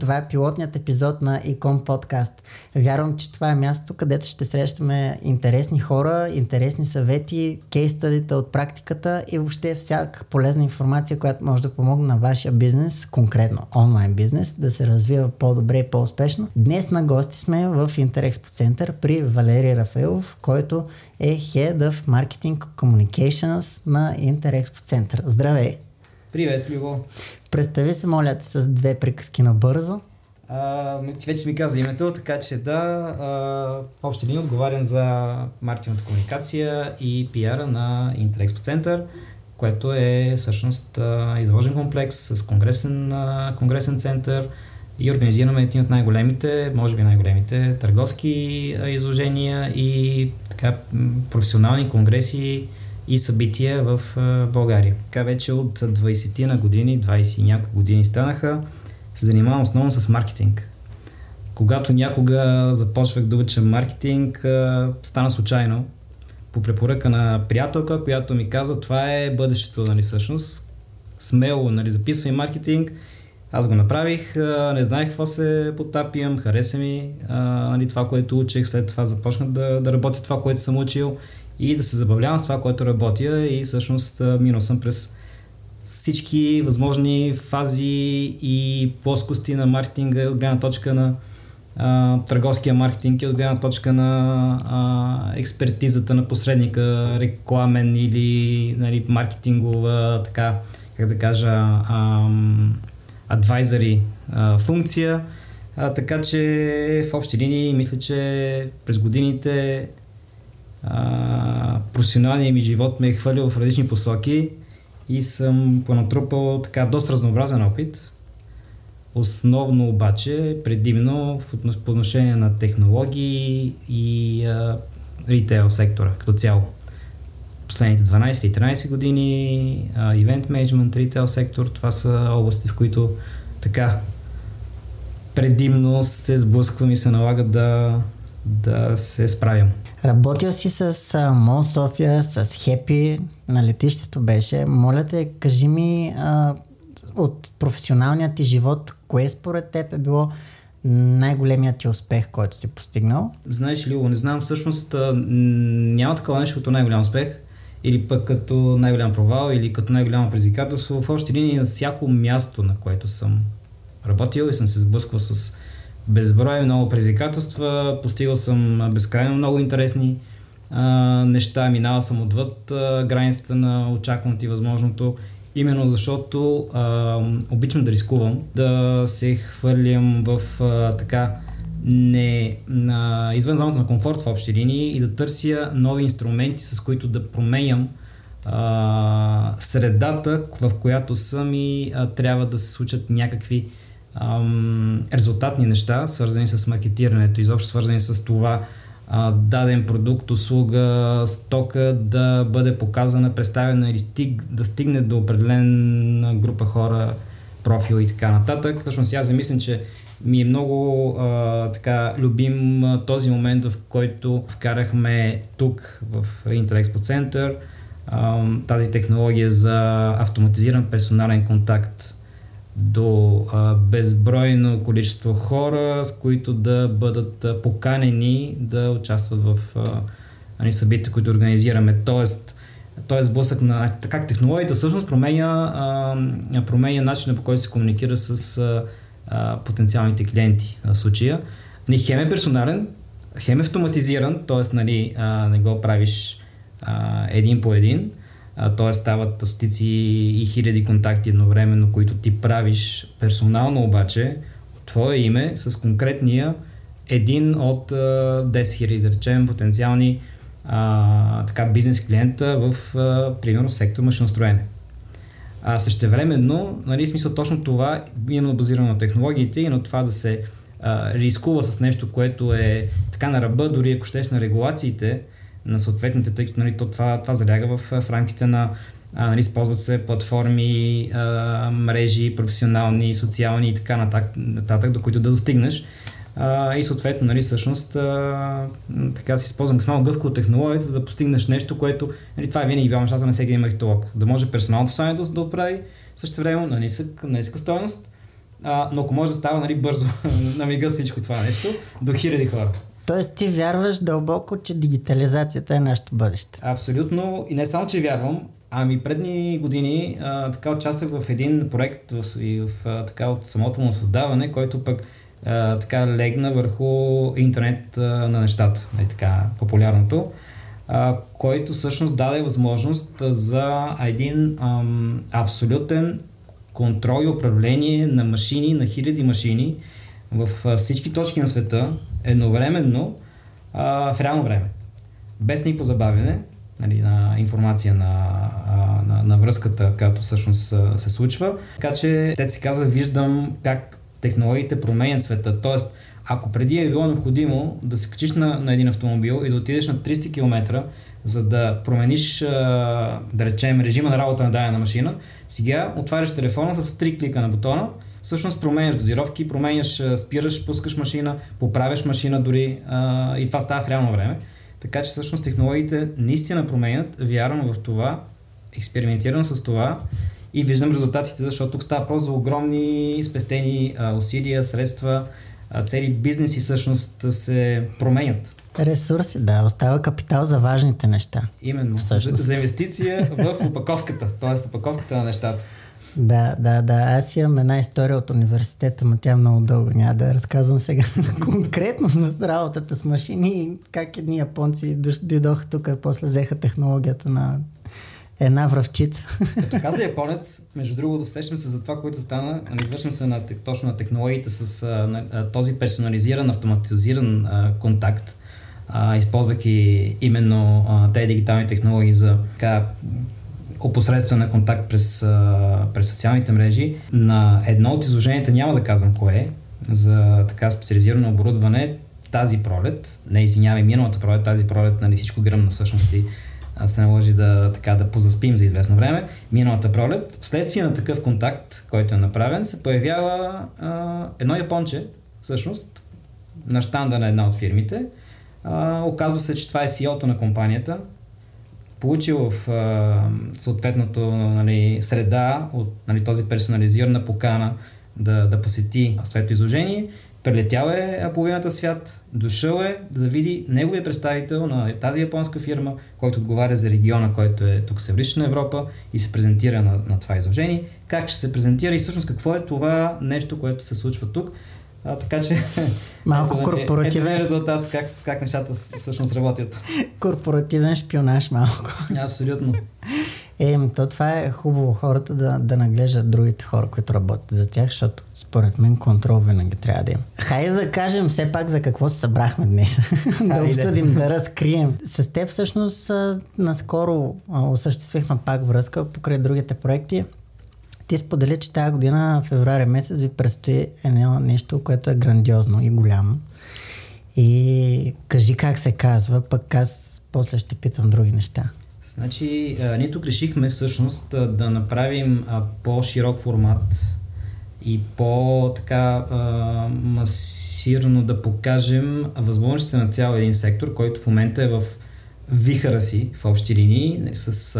Това е пилотният епизод на Икон подкаст. Вярвам, че това е място, където ще срещаме интересни хора, интересни съвети, кейстадите от практиката и въобще всяка полезна информация, която може да помогне на вашия бизнес, конкретно онлайн бизнес, да се развива по-добре и по-успешно. Днес на гости сме в Интерекспо център при Валерий Рафаелов, който е Head of Marketing Communications на Интерекспо център. Здравей! Привет, Любо. Представи се, моля с две приказки набързо. А, ти вече ми каза името, така че да, а, в общи линии отговарям за маркетинговата комуникация и пиара на Интерекспо Център, което е всъщност изложен комплекс с конгресен, конгресен център и организираме един от най-големите, може би най-големите търговски изложения и така професионални конгреси и събития в България. Така вече от 20 на години, 20 и няколко години станаха, се занимавам основно с маркетинг. Когато някога започвах да уча маркетинг, стана случайно. По препоръка на приятелка, която ми каза, това е бъдещето, нали, всъщност. Смело, нали, записвай маркетинг. Аз го направих, не знаех какво се потапям, хареса ми нали, това, което учих, след това започнах да, да работя това, което съм учил и да се забавлявам с това, което работя и всъщност минал съм през всички възможни фази и плоскости на маркетинга от гледна точка на а, търговския маркетинг и от гледна точка на а, експертизата на посредника, рекламен или нали, маркетингова, така, как да кажа, адвайзари функция. А, така че в общи линии мисля, че през годините професионалният ми живот ме е хвалил в различни посоки и съм понатрупал така доста разнообразен опит. Основно обаче, предимно в, отношение на технологии и а, ритейл сектора като цяло. Последните 12 или 13 години, а, event management, ритейл сектор, това са области, в които така предимно се сблъсквам и се налага да, да се справям. Работил си с Мон София, с Хепи, на летището беше. Моля те, кажи ми а, от професионалния ти живот, кое според теб е било най-големият ти успех, който си постигнал? Знаеш ли, не знам, всъщност няма такова нещо като най-голям успех или пък като най-голям провал или като най-голямо предизвикателство. В общи линии на всяко място, на което съм работил и съм се сблъсквал с безброй много предизвикателства, постигал съм безкрайно много интересни а, неща, минал съм отвъд а, границата на очакваното и възможното, именно защото а, обичам да рискувам, да се хвърлям в а, така не на, извън зоната на комфорт в общи линии и да търся нови инструменти, с които да променям а, средата, в която съм и а, трябва да се случат някакви ам, резултатни неща, свързани с маркетирането, изобщо свързани с това а, даден продукт, услуга, стока да бъде показана, представена или стиг, да стигне до определена група хора, профил и така нататък. Всъщност аз замислям, че ми е много а, така любим а, този момент, в който вкарахме тук в Интерекспо Център тази технология за автоматизиран персонален контакт до а, безбройно количество хора, с които да бъдат а, поканени да участват в а, събития, които организираме. Тоест, т.е. сблъсък на как технологията всъщност променя, а, променя начина по който се комуникира с а, а, потенциалните клиенти в случая. Нали, хем е персонален, хем е автоматизиран, т.е. Нали, а, не го правиш а, един по един, т.е. стават стотици и хиляди контакти едновременно, които ти правиш персонално обаче от твое име с конкретния един от а, 10 хиляди, да речем, потенциални а, така, бизнес клиента в, а, примерно, сектор машиностроене. А същевременно, нали, смисъл точно това, именно базирано на технологиите и на това да се а, рискува с нещо, което е така на ръба, дори ако щеш на регулациите, на съответните, тъй като нали, то, това, това заляга в, в рамките на а, нали, използват се платформи, а, мрежи, професионални, социални и така нататък, нататък до които да достигнеш. А, и съответно, нали, всъщност, а, така си използвам максимално гъвко от технологията, за да постигнеш нещо, което, нали, това е винаги било нещата на всеки един маркетолог. Да може персонално послание да, да отправи, също време на ниска, на ниска стоеност, а, но ако може да става нали, бързо на мига всичко това нещо, до хиляди хора. Тоест ти вярваш дълбоко, че дигитализацията е нашето бъдеще. Абсолютно. И не само, че вярвам, ами предни години а, така участвах в един проект в, в, в, така от самото му създаване, който пък а, така легна върху интернет а, на нещата, нали, така популярното, а, който всъщност даде възможност за един ам, абсолютен контрол и управление на машини, на хиляди машини в а, всички точки на света едновременно а, в реално време. Без никакво забавяне нали, на информация на, на, на връзката, която всъщност се случва. Така че, те си каза, виждам как технологиите променят света. Тоест, ако преди е било необходимо да се качиш на, на един автомобил и да отидеш на 300 км, за да промениш, да речем, режима на работа на дадена машина, сега отваряш телефона с 3 клика на бутона, всъщност променяш дозировки, променяш, спираш, пускаш машина, поправяш машина дори а, и това става в реално време. Така че всъщност технологиите наистина променят, вярвам в това, експериментирам с това и виждам резултатите, защото тук става просто за огромни спестени а, усилия, средства, а, цели бизнеси всъщност се променят. Ресурси, да, остава капитал за важните неща. Именно, за, за инвестиция в опаковката, т.е. опаковката на нещата. Да, да, да. Аз имам една история от университета, но тя е много дълго. Няма да разказвам сега конкретно за работата с машини и как едни японци дойдоха тук и после взеха технологията на една връвчица. Като каза японец, между другото, сещам се за това, което стана. Нали, вършим се на, точно на технологиите с а, на, този персонализиран, автоматизиран а, контакт, а, използвайки именно а, тези дигитални технологии за така, опосредствен контакт през, през социалните мрежи. На едно от изложенията, няма да казвам кое е, за така специализирано оборудване, тази пролет, не извинявай, миналата пролет, тази пролет, нали всичко гръмна всъщност и се наложи да, така, да позаспим за известно време. Миналата пролет, вследствие на такъв контакт, който е направен, се появява а, едно японче, всъщност, на штанда на една от фирмите. А, оказва се, че това е CEO-то на компанията, получил в а, съответното нали, среда от нали, този персонализирана покана да, да посети своето изложение Прелетял е половината свят, дошъл е да види неговия представител на тази японска фирма, който отговаря за региона, който е тук Северична Европа и се презентира на, на това изложение. Как ще се презентира и всъщност какво е това нещо, което се случва тук. А, така че. Малко ето, корпоративен. Ето резултат, как, как нещата всъщност работят. Корпоративен шпионаж малко. Абсолютно. Е, то това е хубаво хората да, да наглеждат другите хора, които работят за тях, защото според мен контрол винаги трябва да има. Хайде да кажем все пак за какво се събрахме днес. да обсъдим, да разкрием. С теб всъщност наскоро осъществихме пак връзка покрай другите проекти. Ти сподели, че тази година, феврари месец, ви предстои едно нещо, което е грандиозно и голямо. И кажи как се казва, пък аз после ще питам други неща. Значи, а, ние тук решихме всъщност да направим а, по-широк формат и по-така масирано да покажем възможностите на цял един сектор, който в момента е в вихара си в общи линии, с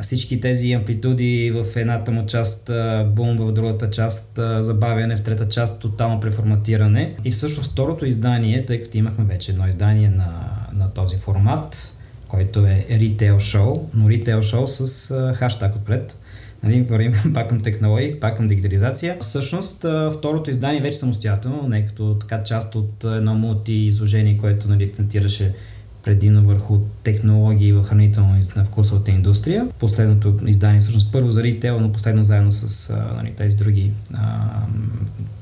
всички тези амплитуди в едната му част бум, в другата част забавяне, в трета част тотално преформатиране. И всъщност второто издание, тъй като имахме вече едно издание на, на този формат, който е Retail Show, но Retail Show с хаштаг отпред. Нали, вървим пак към технологии, пак към дигитализация. Всъщност, второто издание вече самостоятелно, не като така част от едно мулти изложение, което нали, акцентираше предимно върху технологии в хранително на вкусовата индустрия. Последното издание, всъщност първо за ритейл, но последно заедно с а, нали, тези други а,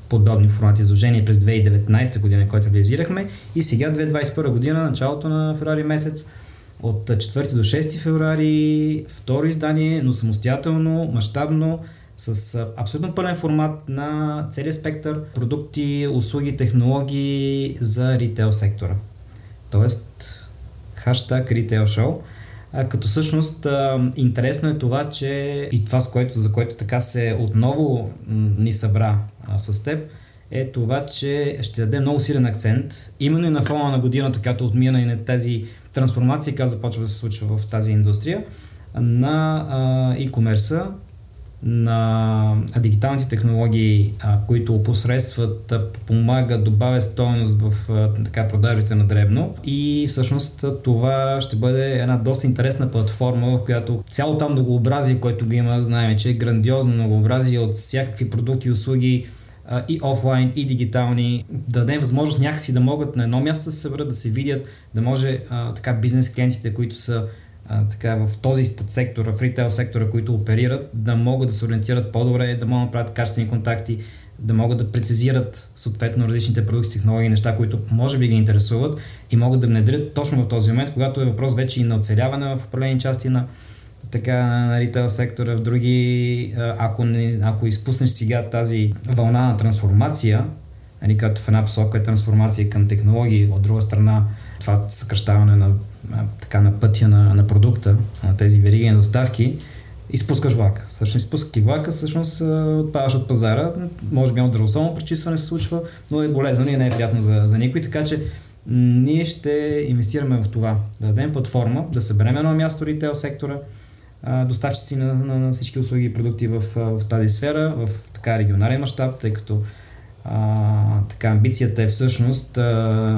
подобни формати изложения през 2019 година, който реализирахме и сега 2021 година, началото на феврари месец, от 4 до 6 феврари, второ издание, но самостоятелно, мащабно, с абсолютно пълен формат на целия спектър продукти, услуги, технологии за ритейл сектора. Тоест, хаштаг Retail Show. Като всъщност интересно е това, че и това, с което, за което така се отново ни събра с теб, е това, че ще даде много силен акцент, именно и на фона на годината, която отмина и на тази трансформация, която започва да се случва в тази индустрия, на а, e-commerce, на дигиталните технологии, а, които посредстват, помагат, добавят стоеност в а, така продажите на дребно. И всъщност това ще бъде една доста интересна платформа, в която цялото там многообразие, което го има, знаем, че е грандиозно многообразие от всякакви продукти и услуги, и офлайн, и дигитални, да дадем възможност някакси да могат на едно място да се съберат, да се видят, да може а, така бизнес клиентите, които са а, така, в този сектор, в ритейл сектора, които оперират, да могат да се ориентират по-добре, да могат да правят качествени контакти, да могат да прецизират съответно различните продукти, технологии, неща, които може би ги интересуват и могат да внедрят точно в този момент, когато е въпрос вече и на оцеляване в определени части на, така на ритейл сектора, в други, ако, не, ако изпуснеш сега тази вълна на трансформация, нали, като в една посока е трансформация към технологии, от друга страна това съкръщаване на, така, на пътя на, на продукта, на тези вериги на доставки, изпускаш влака. Всъщност, изпускайки влака, всъщност отпадаш от пазара. Може би едно здравословно пречистване се случва, но е болезнено и не е приятно за, за никой. Така че ние ще инвестираме в това. Да дадем платформа, да съберем едно място ритейл сектора, доставчици на, на, на всички услуги и продукти в, в тази сфера, в така регионален мащаб, тъй като а, така амбицията е всъщност а,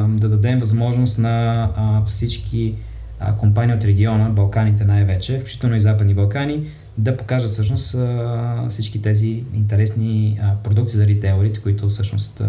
да дадем възможност на а, всички а, компании от региона, Балканите най-вече, включително и Западни Балкани, да покажат всъщност а, всички тези интересни а, продукти за ритейлерите, които всъщност а,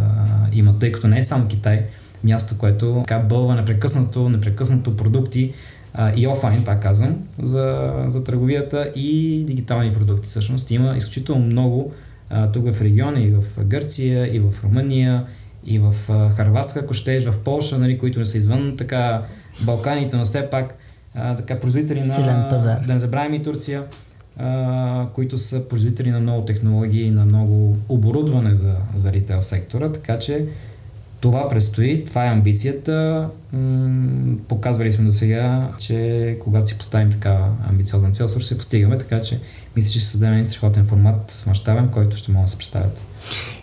имат, тъй като не е само Китай, място, което така бълва непрекъснато, непрекъснато продукти, а, и офлайн, пак казвам, за, за търговията и дигитални продукти. Всъщност има изключително много а, тук в региона и в Гърция, и в Румъния, и в а, Харватска, ако щеш, в Полша, нали, които не са извън така Балканите, но все пак а, така производители на... пазар. Да не забравим и Турция, а, които са производители на много технологии, на много оборудване за, за ритейл сектора, така че това предстои, това е амбицията. показвали сме до сега, че когато си поставим така амбициозна цел, също се постигаме, така че мисля, че ще създадем един страхотен формат, мащабен, който ще могат да се представят.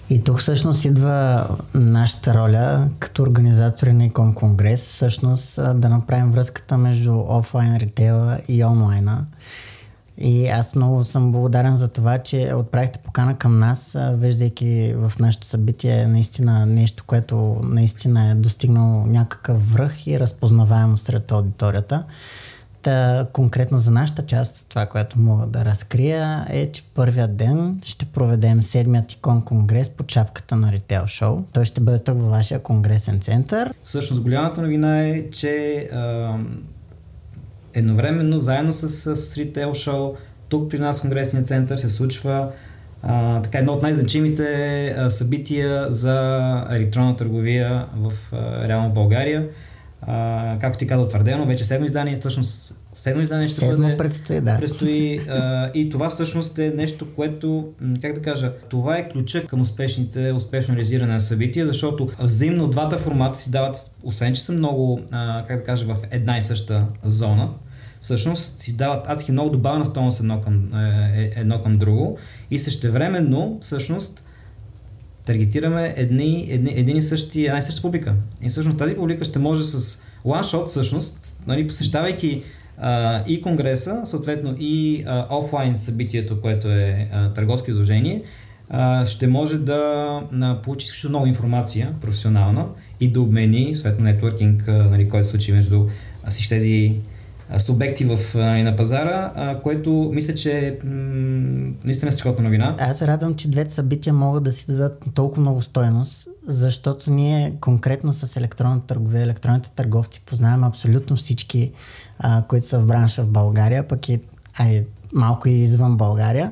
И тук всъщност идва нашата роля като организатори на Икон Конгрес, всъщност да направим връзката между офлайн ритейла и онлайна. И аз много съм благодарен за това, че отправихте покана към нас, виждайки в нашето събитие наистина нещо, което наистина е достигнало някакъв връх и разпознаваемо сред аудиторията. Та, конкретно за нашата част, това, което мога да разкрия е, че първият ден ще проведем седмият икон конгрес по чапката на Retail Show. Той ще бъде тук във вашия конгресен център. Всъщност голямата новина е, че едновременно, заедно с, с, с Retail Show, тук при нас в Конгресния център се случва а, така едно от най-значимите а, събития за електронна търговия в а, реално България. А, както ти каза, утвърдено, вече седмо издание, всъщност седмо издание ще седмо бъде. предстои, да. Предстои а, и това всъщност е нещо, което, как да кажа, това е ключа към успешните, успешно реализиране на събития, защото взаимно двата формата си дават, освен че са много, а, как да кажа, в една и съща зона, всъщност си дават адски много добавена стойност едно към, е, е, едно към друго и същевременно всъщност таргетираме едни, едни, един и същи, една и съща публика. И всъщност тази публика ще може с one-shot всъщност, нали, посещавайки а, и конгреса, съответно и а, офлайн събитието, което е а, търговско изложение, а, ще може да а, получи изключително много информация професионална и да обмени, съответно нетворкинг, нали, който се случи между всички тези субекти в, на пазара, което мисля, че м- наистина е страхотна новина. Аз се радвам, че двете събития могат да си дадат толкова много стойност, защото ние конкретно с електронната търговия, електронните търговци познаваме абсолютно всички, а, които са в бранша в България, пък и ай, малко и извън България.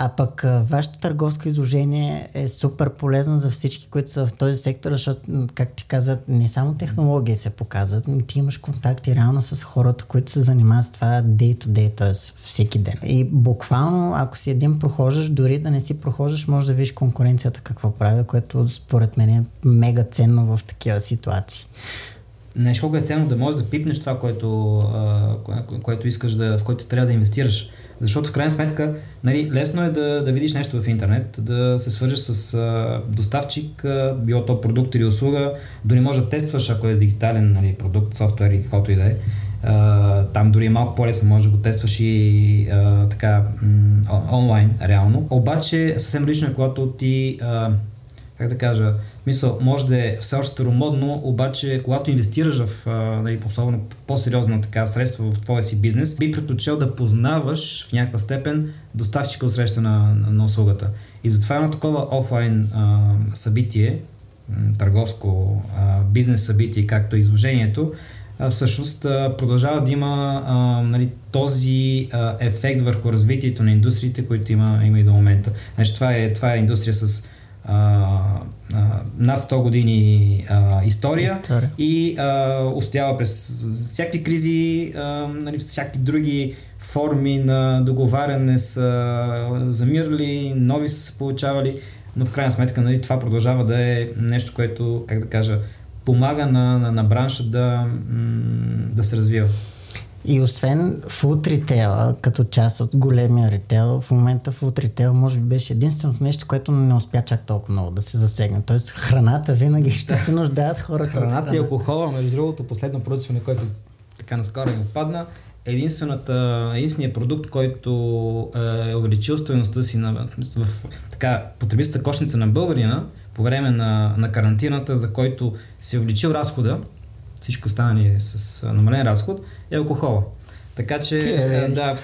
А пък вашето търговско изложение е супер полезно за всички, които са в този сектор, защото, как ти казват, не само технологии се показват, но ти имаш контакти реално с хората, които се занимават с това day to day, т.е. всеки ден. И буквално, ако си един прохождаш, дори да не си прохождаш, може да видиш конкуренцията какво прави, което според мен е мега ценно в такива ситуации. нещо колко е ценно да можеш да пипнеш това, което, което искаш да, в което трябва да инвестираш. Защото в крайна сметка, нали, лесно е да, да видиш нещо в интернет, да се свържеш с а, доставчик, а, било то продукт или услуга, дори може да тестваш, ако е дигитален нали, продукт, софтуер или каквото и да е. Uh, там дори е малко по-лесно, може да го тестваш и uh, така м- онлайн, реално. Обаче съвсем лично е, когато ти, uh, как да кажа, мисъл, може да е все още старомодно, обаче когато инвестираш в, нали, особено по-сериозна така средства в твоя си бизнес, би предпочел да познаваш в някаква степен доставчика от среща на, на, на услугата. И затова едно такова офлайн а, събитие, търговско а, бизнес събитие, както и изложението, а, всъщност а, продължава да има а, нали, този а, ефект върху развитието на индустриите, които има, има и до момента. Значи, това, е, това е индустрия с а, а, над 100 години а, история, история и а, устоява през всякакви кризи, а, нали, всякакви други форми на договаряне са замирали, нови са се получавали, но в крайна сметка нали, това продължава да е нещо, което, как да кажа, помага на, на, на бранша да, да се развива. И освен фуд ритейла, като част от големия ритейл, в момента фуд ритейл може би беше единственото нещо, което не успя чак толкова много да се засегне. Тоест храната винаги ще се нуждаят хората. Храната храна. и алкохола, между другото, последно проучване, което така наскоро ми падна, единствената, единственият продукт, който е увеличил стоеността си на, в, така, потребителска кошница на българина по време на, на карантината, за който се е увеличил разхода, всичко останали с намален разход, е алкохола. Така че, е, да,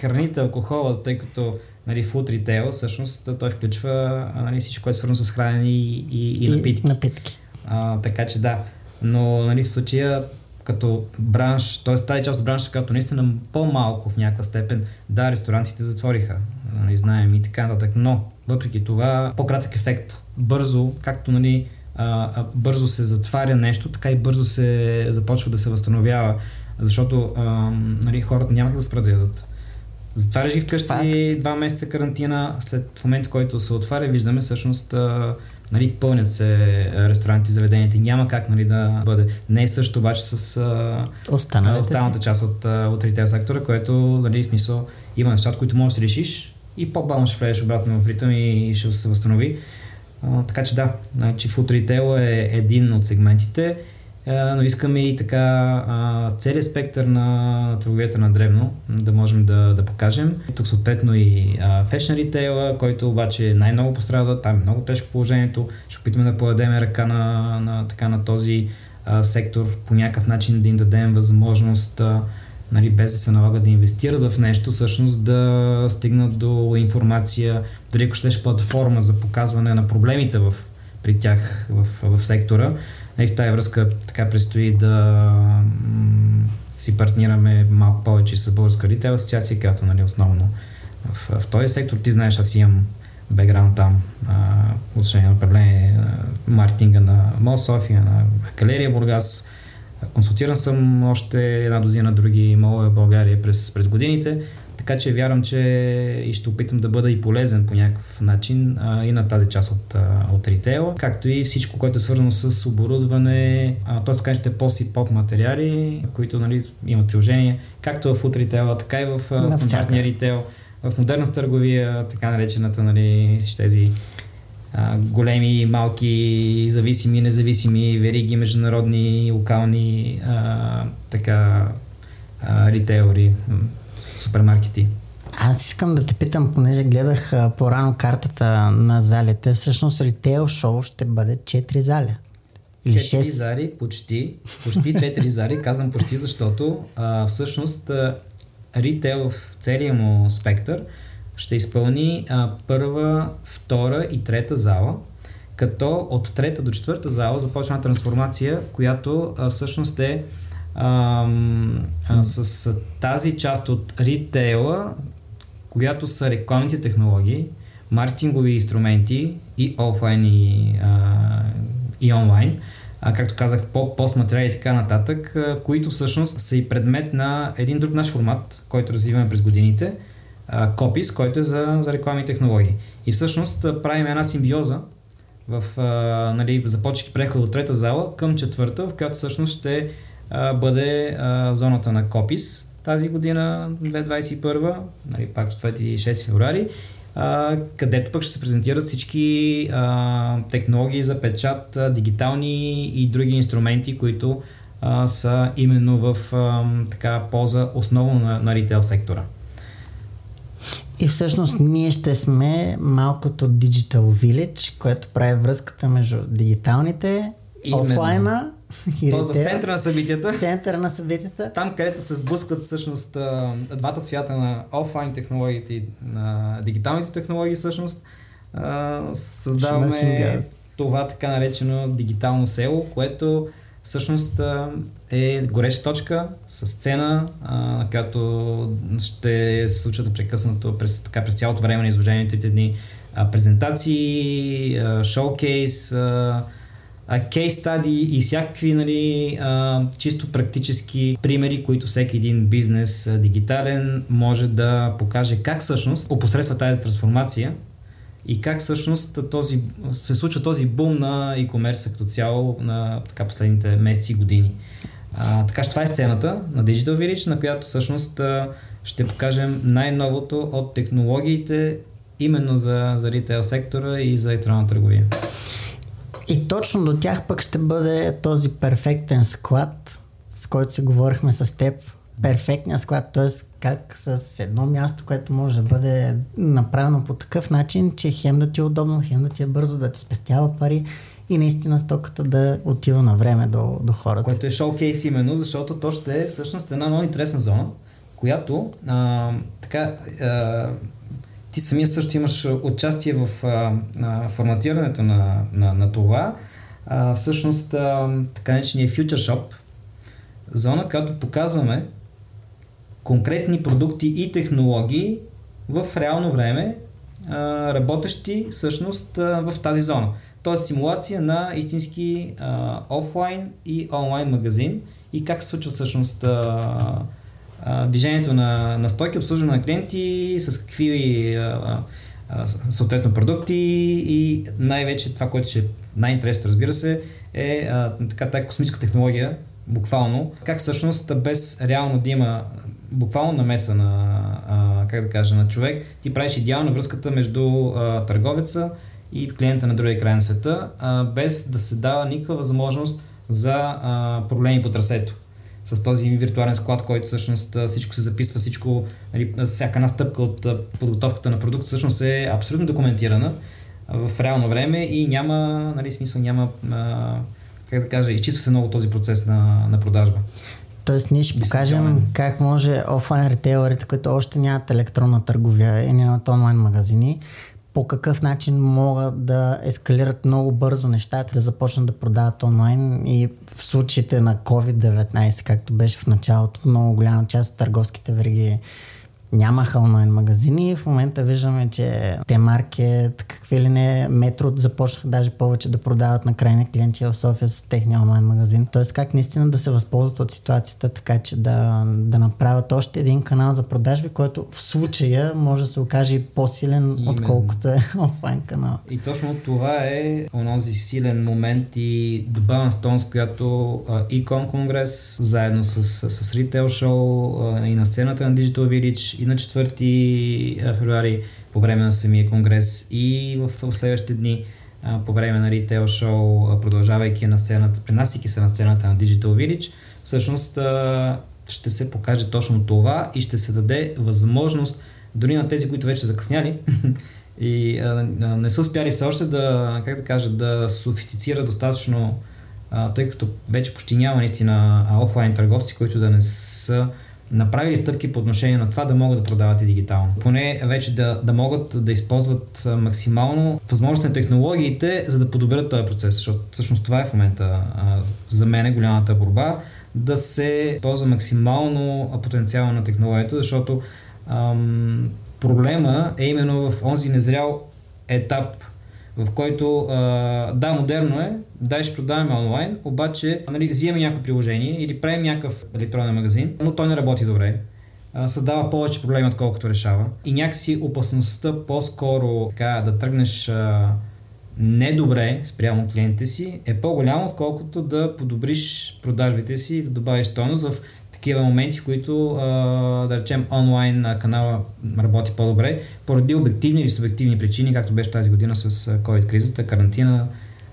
храните алкохола, тъй като нали, фуд ритейл, всъщност той включва нали, всичко, което е свързано с хранене и, и, и напитки. И напитки. А, така че да, но нали, в случая като бранш, т.е. тази част от бранша, като наистина по-малко в някаква степен, да, ресторантите затвориха, нали, знаем и така нататък, но въпреки това по-кратък ефект, бързо, както нали, а, а, бързо се затваря нещо, така и бързо се започва да се възстановява, защото а, нали, хората няма да спрат да ядат. Затваряш ги вкъщи Факт. два месеца карантина, след в момента, който се отваря, виждаме всъщност а, нали, пълнят се ресторанти, заведенията. Няма как нали, да бъде. Не е също обаче с а, останалата част от, от ритейл сектора, което нали, смисъл има нещата, които можеш да решиш и по-бавно ще влезеш обратно в ритъм и ще се възстанови. А, така че да, значи Food Retail е един от сегментите, а, но искаме и така целият спектър на търговията на древно да можем да, да покажем. Тук съответно и а, Fashion Retail, който обаче най-много пострада, там е много тежко положението. Ще опитаме да подадем ръка на, на, така, на този а, сектор по някакъв начин да им дадем възможност а, нали, без да се налага да инвестират в нещо, всъщност да стигнат до информация, дори ако щеш платформа за показване на проблемите в, при тях в, в сектора. И в тази връзка така предстои да си партнираме малко повече с Българска ритейл асоциация, която нали, основно в, в този сектор. Ти знаеш, аз имам бекграунд там, отношение на управление, маркетинга на МО София, на Галерия Бургас, Консултиран съм още една дозина други молове в България през, през годините, така че вярвам, че и ще опитам да бъда и полезен по някакъв начин а, и на тази част от, а, от ритейла, както и всичко, което е свързано с оборудване, т.е. кажете пост и поп материали, които нали, имат приложение както в ритейла, така и в стандартния ритейл, в модерна търговия, така наречената, нали, тези а, големи малки, зависими независими вериги, международни, локални а, така а, ритейлери, супермаркети. Аз искам да те питам, понеже гледах а, по-рано картата на залите, всъщност ритейл шоу ще бъде 4 заля. Или 4 6? зали, почти. Почти 4 зали. Казвам почти, защото а, всъщност а, ритейл в целия му спектър ще изпълни а, първа, втора и трета зала, като от трета до четвърта зала започва трансформация, която а, всъщност е а, а, с а, тази част от ритейла, която са рекламните технологии, маркетингови инструменти и офлайн и, а, и онлайн, а, както казах, по постматериали и така нататък, а, които всъщност са и предмет на един друг наш формат, който развиваме през годините – Копис, който е за, за рекламни технологии. И всъщност правим една симбиоза в, а, нали, започвайки преход от трета зала към четвърта, в която всъщност ще а, бъде а, зоната на Копис тази година, 2021, нали, пак 4 и 6 феврари, а, където пък ще се презентират всички а, технологии за печат, а, дигитални и други инструменти, които а, са именно в а, така полза основно на, на ритейл сектора. И всъщност ние ще сме малкото Digital Village, което прави връзката между дигиталните, Именно. офлайна и Тоест в центъра на събитията. Центъра на събитията. Там, където се сблъскват всъщност двата свята на офлайн технологиите и на дигиталните технологии всъщност създаваме това така наречено дигитално село, което всъщност е гореща точка с сцена, на която ще се случват прекъснато през, така, през цялото време на изложението дни. Презентации, шоукейс, кейс стади и всякакви нали, чисто практически примери, които всеки един бизнес дигитален може да покаже как всъщност опосредства тази трансформация и как всъщност този, се случва този бум на e-commerce като цяло на така, последните месеци и години. А, така че това е сцената на Digital Village, на която всъщност ще покажем най-новото от технологиите именно за, за ритейл сектора и за електронна търговия. И точно до тях пък ще бъде този перфектен склад, с който си говорихме с теб. Перфектният склад, т.е. как с едно място, което може да бъде направено по такъв начин, че хем да ти е удобно, хем да ти е бързо, да ти спестява пари и наистина стоката да отива на време до, до хората. Което е шоукейс именно, защото то ще е всъщност една много интересна зона, която а, така а, ти самия също имаш участие в а, а, форматирането на, на, на това. А, всъщност, а, така наречения Future Shop, зона, която показваме конкретни продукти и технологии в реално време, работещи всъщност в тази зона. Тоест симулация на истински офлайн и онлайн магазин и как се случва всъщност движението на, на стойки, обслужване на клиенти, с какви съответно продукти и най-вече това, което ще е най-интересно, разбира се, е така тази космическа технология, буквално, как всъщност без реално да има буквално намеса на, а, как да кажа, на човек, ти правиш идеална връзката между а, търговеца и клиента на другия край на света, а, без да се дава никаква възможност за а, проблеми по трасето с този виртуален склад, който всъщност всичко се записва, всичко, нали, всяка една стъпка от подготовката на продукт всъщност е абсолютно документирана в реално време и няма, нали, смисъл няма, как да кажа, изчиства се много този процес на, на продажба. Тоест ние ще покажем как може офлайн ретейлерите, които още нямат електронна търговия и нямат онлайн магазини, по какъв начин могат да ескалират много бързо нещата, да започнат да продават онлайн и в случаите на COVID-19, както беше в началото, много голяма част от търговските вериги нямаха онлайн магазини. В момента виждаме, че те маркет, какви ли не, метро започнаха даже повече да продават на крайни клиенти в София с техния онлайн магазин. Тоест как наистина да се възползват от ситуацията, така че да, да направят още един канал за продажби, който в случая може да се окаже по-силен, Именно. отколкото е офлайн канал. И точно това е онози силен момент и добавен стон, с която Econ Конгрес, заедно с, с Retail Show и на сцената на Digital Village и на 4 февруари по време на самия конгрес и в, в следващите дни по време на ритейл шоу, продължавайки на сцената, пренасики се на сцената на Digital Village, всъщност ще се покаже точно това и ще се даде възможност дори на тези, които вече закъсняли и не са успяли все още да, как да кажа, да софистицира достатъчно, тъй като вече почти няма наистина офлайн търговци, които да не са направили стъпки по отношение на това да могат да продават и дигитално. Поне вече да, да могат да използват максимално възможности на технологиите, за да подобрят този процес, защото всъщност това е в момента а, за мен е голямата борба да се използва максимално потенциала на технологията, защото ам, проблема е именно в онзи незрял етап в който а, да, модерно е, да, ще продаваме онлайн, обаче нали, взимаме някакво приложение или правим някакъв електронен магазин, но той не работи добре. А, създава повече проблеми, отколкото решава. И някакси опасността по-скоро така, да тръгнеш а, недобре спрямо клиентите си, е по-голямо, отколкото да подобриш продажбите си и да добавиш стойност в такива моменти, които, да речем, онлайн канала работи по-добре, поради обективни или субективни причини, както беше тази година с COVID-кризата, карантина,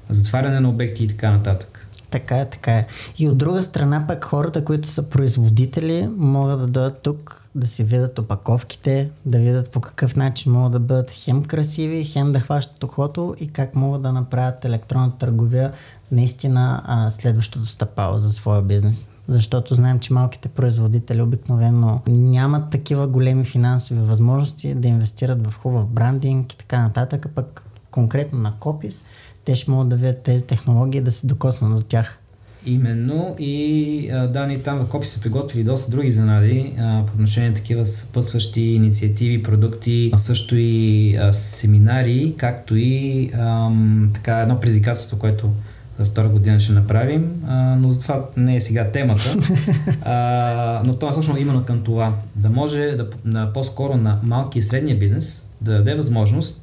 затваряне на обекти и така нататък. Така е, така е. И от друга страна пък хората, които са производители, могат да дойдат тук, да си видят опаковките, да видят по какъв начин могат да бъдат хем красиви, хем да хващат окото и как могат да направят електронна търговия наистина а, следващото стъпало за своя бизнес. Защото знаем, че малките производители обикновено нямат такива големи финансови възможности да инвестират в хубав брандинг и така нататък, пък конкретно на Копис – те ще могат да видят тези технологии да се докоснат до тях. Именно и да, ние там в Копи са приготвили доста други занади по отношение на такива съпъсващи инициативи, продукти, а също и а, семинари, както и а, така едно предизвикателство, което за втора година ще направим, а, но за това не е сега темата. А, но то е точно именно към това. Да може да, на, по-скоро на малки и средния бизнес да даде възможност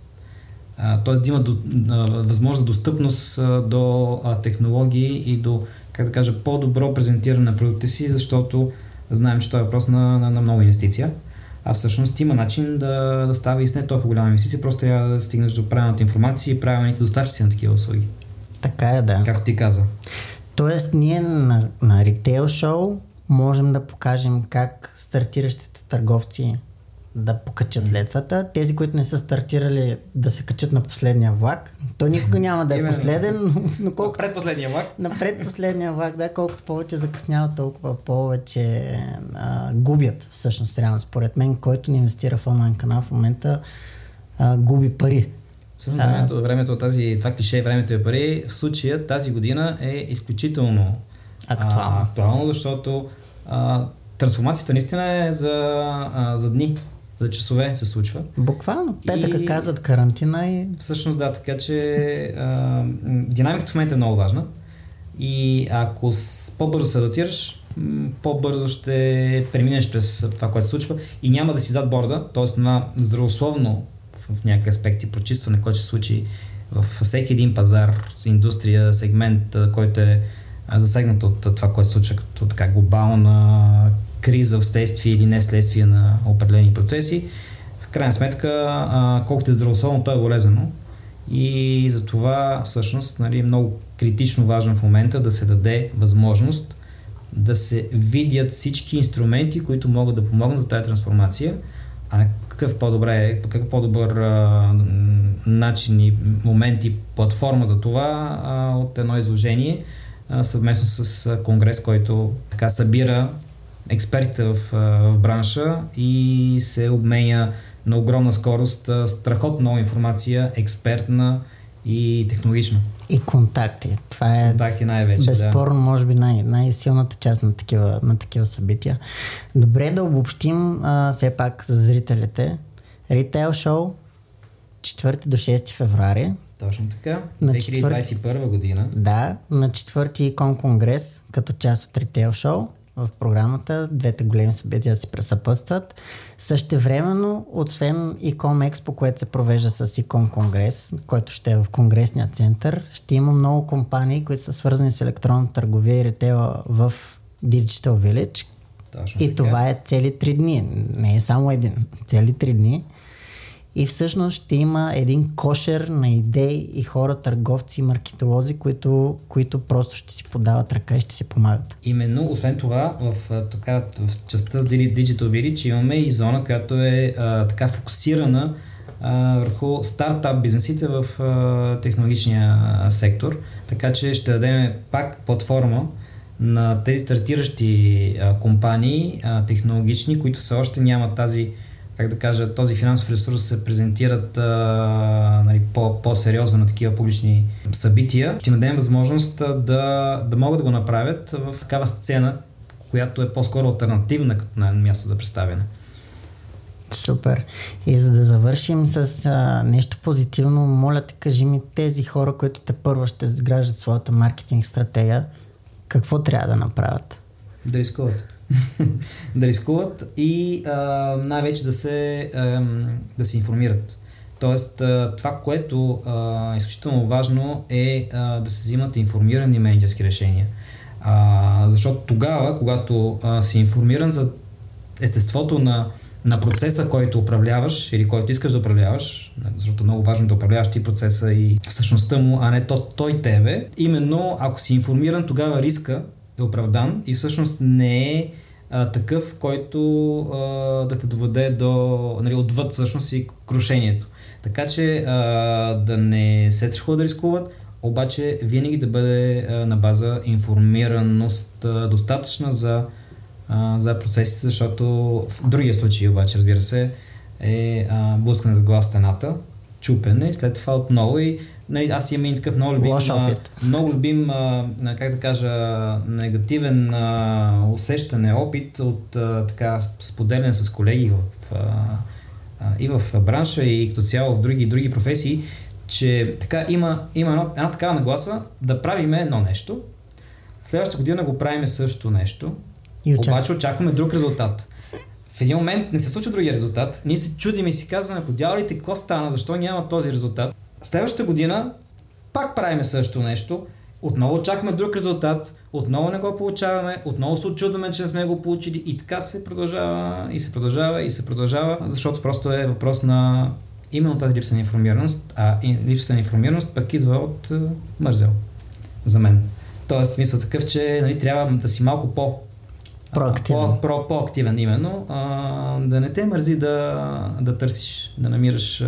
т.е. да има до, а, възможност за достъпност а, до а, технологии и до, как да кажа, по-добро презентиране на продукти си, защото знаем, че това е въпрос на, на, на много инвестиция. А всъщност има начин да, да става и с не толкова голяма инвестиция, просто трябва да стигнеш до правилната информация и правилните доставчици на такива услуги. Така е, да. Както ти каза. Тоест, ние на, на ритейл шоу можем да покажем как стартиращите търговци да покачат летвата. Тези, които не са стартирали да се качат на последния влак. То никога няма да е последен, но, но колкото... На предпоследния влак. На предпоследния влак, да, колкото повече закъснява, толкова повече а, губят всъщност реално. Според мен, който не инвестира в онлайн канал в момента а, губи пари. Всъщност времето, времето тази, това клише времето е пари, в случая тази година е изключително актуално, а, актуално защото а, трансформацията наистина е за, а, за дни за часове се случва. Буквално. Петъка и... казват карантина и... Всъщност да, така че а, динамиката в момента е много важна и ако с, по-бързо се адаптираш, по-бързо ще преминеш през това, което се случва и няма да си зад борда, т.е. това здравословно в, в някакви аспекти прочистване, което се случи в всеки един пазар, индустрия, сегмент, който е засегнат от това, което се случва като така глобална криза вследствие или не следствие на определени процеси. В крайна сметка, колкото е здравословно, то е болезнено. И за това всъщност нали, е много критично важно в момента да се даде възможност да се видят всички инструменти, които могат да помогнат за тази трансформация, а какъв по-добре, какъв по-добър а, начин и момент и платформа за това а, от едно изложение а, съвместно с конгрес, който така събира експертите в, в бранша и се обменя на огромна скорост страхотно информация, експертна и технологична. И контакти. Това е контакти най-вече, безспорно, да. може би най- най-силната част на такива, на такива събития. Добре да обобщим а, все пак за зрителите. Ритейл шоу 4 до 6 февруари. Точно така. На 2021 година. Да, на 4 икон конгрес, като част от ритейл шоу в програмата. Двете големи събития си пресъпътстват. Същевременно, освен Ecom Expo, което се провежда с Ecom Конгрес, който ще е в Конгресния център, ще има много компании, които са свързани с електронна търговия и ретела в Digital Village. Точно и така. това е цели три дни. Не е само един. Цели три дни и всъщност ще има един кошер на идеи и хора, търговци и маркетолози, които, които просто ще си подават ръка и ще си помагат. Именно, освен това, в, така, в частта с Digital Village имаме и зона, която е а, така фокусирана а, върху стартап бизнесите в а, технологичния сектор, така че ще дадем пак платформа на тези стартиращи а, компании а, технологични, които все още нямат тази как да кажа, този финансов ресурс се презентират а, нали, по, по-сериозно на такива публични събития, ще им дадем възможност да, да могат да го направят в такава сцена, която е по-скоро альтернативна като на място за представяне. Супер. И за да завършим с а, нещо позитивно, моля те, кажи ми тези хора, които те първо ще изграждат своята маркетинг стратегия, какво трябва да направят? Да рискуват. да рискуват и най-вече да се, да се информират. Тоест, това, което е изключително важно е да се взимат информирани менеджерски решения. Защото тогава, когато си информиран за естеството на, на процеса, който управляваш или който искаш да управляваш, защото е много важно да управляваш ти процеса и същността му, а не то, той тебе, именно ако си информиран, тогава риска е оправдан и всъщност не е а, такъв, който а, да те доведе до, нали, отвъд всъщност и крушението. Така че а, да не се страхува да рискуват, обаче винаги да бъде а, на база информираност а, достатъчна за, а, за процесите, защото в другия случай обаче, разбира се, е а, блъскане за глава стената, чупене, след това отново и нали, аз имам и такъв много любим, а, много любим а, как да кажа, негативен а, усещане, опит от а, така споделяне с колеги в, а, а, и в бранша и като цяло в други, други професии, че така има, има една, една такава нагласа да правим едно нещо, следващата година го правиме също нещо, и очакваме. обаче очакваме друг резултат. В един момент не се случва другия резултат, ние се чудим и си казваме, подявалите какво стана, защо няма този резултат. Следващата година пак правиме също нещо, отново очакваме друг резултат, отново не го получаваме, отново се очудваме, че не сме го получили и така се продължава и се продължава и се продължава, защото просто е въпрос на именно тази липса на информираност, а липса на информираност пък идва от uh, мързел за мен. Тоест, смисъл такъв, че нали, трябва да си малко по Проактивен. По, про, по-активен именно. А, да не те мързи да, да търсиш, да намираш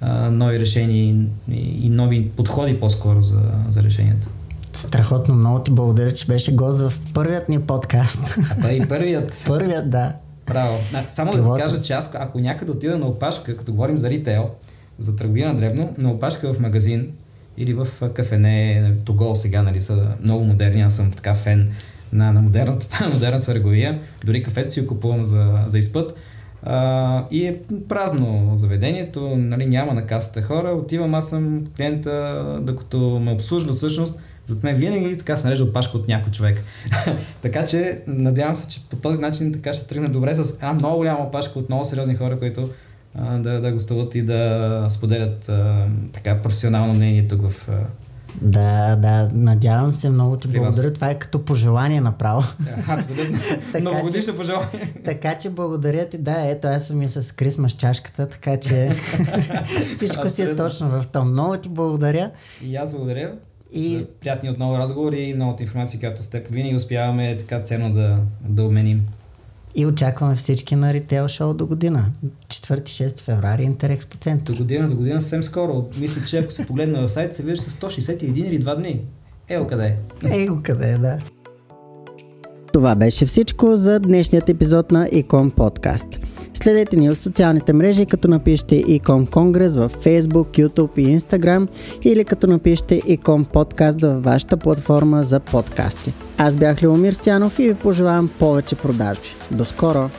а, а, нови решения и, нови подходи по-скоро за, за решенията. Страхотно, много ти благодаря, че беше гост в първият ни подкаст. А той и първият. първият, да. Право. Само Пилота. да ти кажа, че аз, ако някъде отида на опашка, като говорим за ритейл, за търговия на дребно, на опашка в магазин или в кафене, того сега, нали, са много модерни, аз съм така фен на, на модерната, на модерната търговия. Дори кафето си купувам за, за изпът. А, и е празно заведението, нали, няма на касата хора. Отивам, аз съм клиента, докато ме обслужва всъщност, зад мен винаги така се нарежда опашка от някой човек. така че надявам се, че по този начин така ще тръгне добре с една много голяма опашка от много сериозни хора, които а, да, да гостуват и да споделят а, така професионално мнение тук в, да, да, надявам се, много ти благодаря. Това е като пожелание направо. Абсолютно. Много годишно пожелание. Така че благодаря ти. Да, ето аз съм и с Крисмас чашката, така че всичко си е точно в том. Много ти благодаря. И аз благодаря. И... За приятни отново разговори и многото информация, която с теб винаги успяваме така ценно да, да обменим. И очакваме всички на ритейл шоу до година. 4-6 феврари Интерекс по център. До година, до година съвсем скоро. Мисля, че ако се погледне в сайт, се вижда с 161 или 2 дни. Ево къде е. Его къде е, да. Това беше всичко за днешният епизод на Икон Подкаст. Следете ни в социалните мрежи, като напишете Икон Конгрес в Facebook, YouTube и Instagram или като напишете Икон Подкаст във вашата платформа за подкасти. Аз бях Леомир Стянов и ви пожелавам повече продажби. До скоро!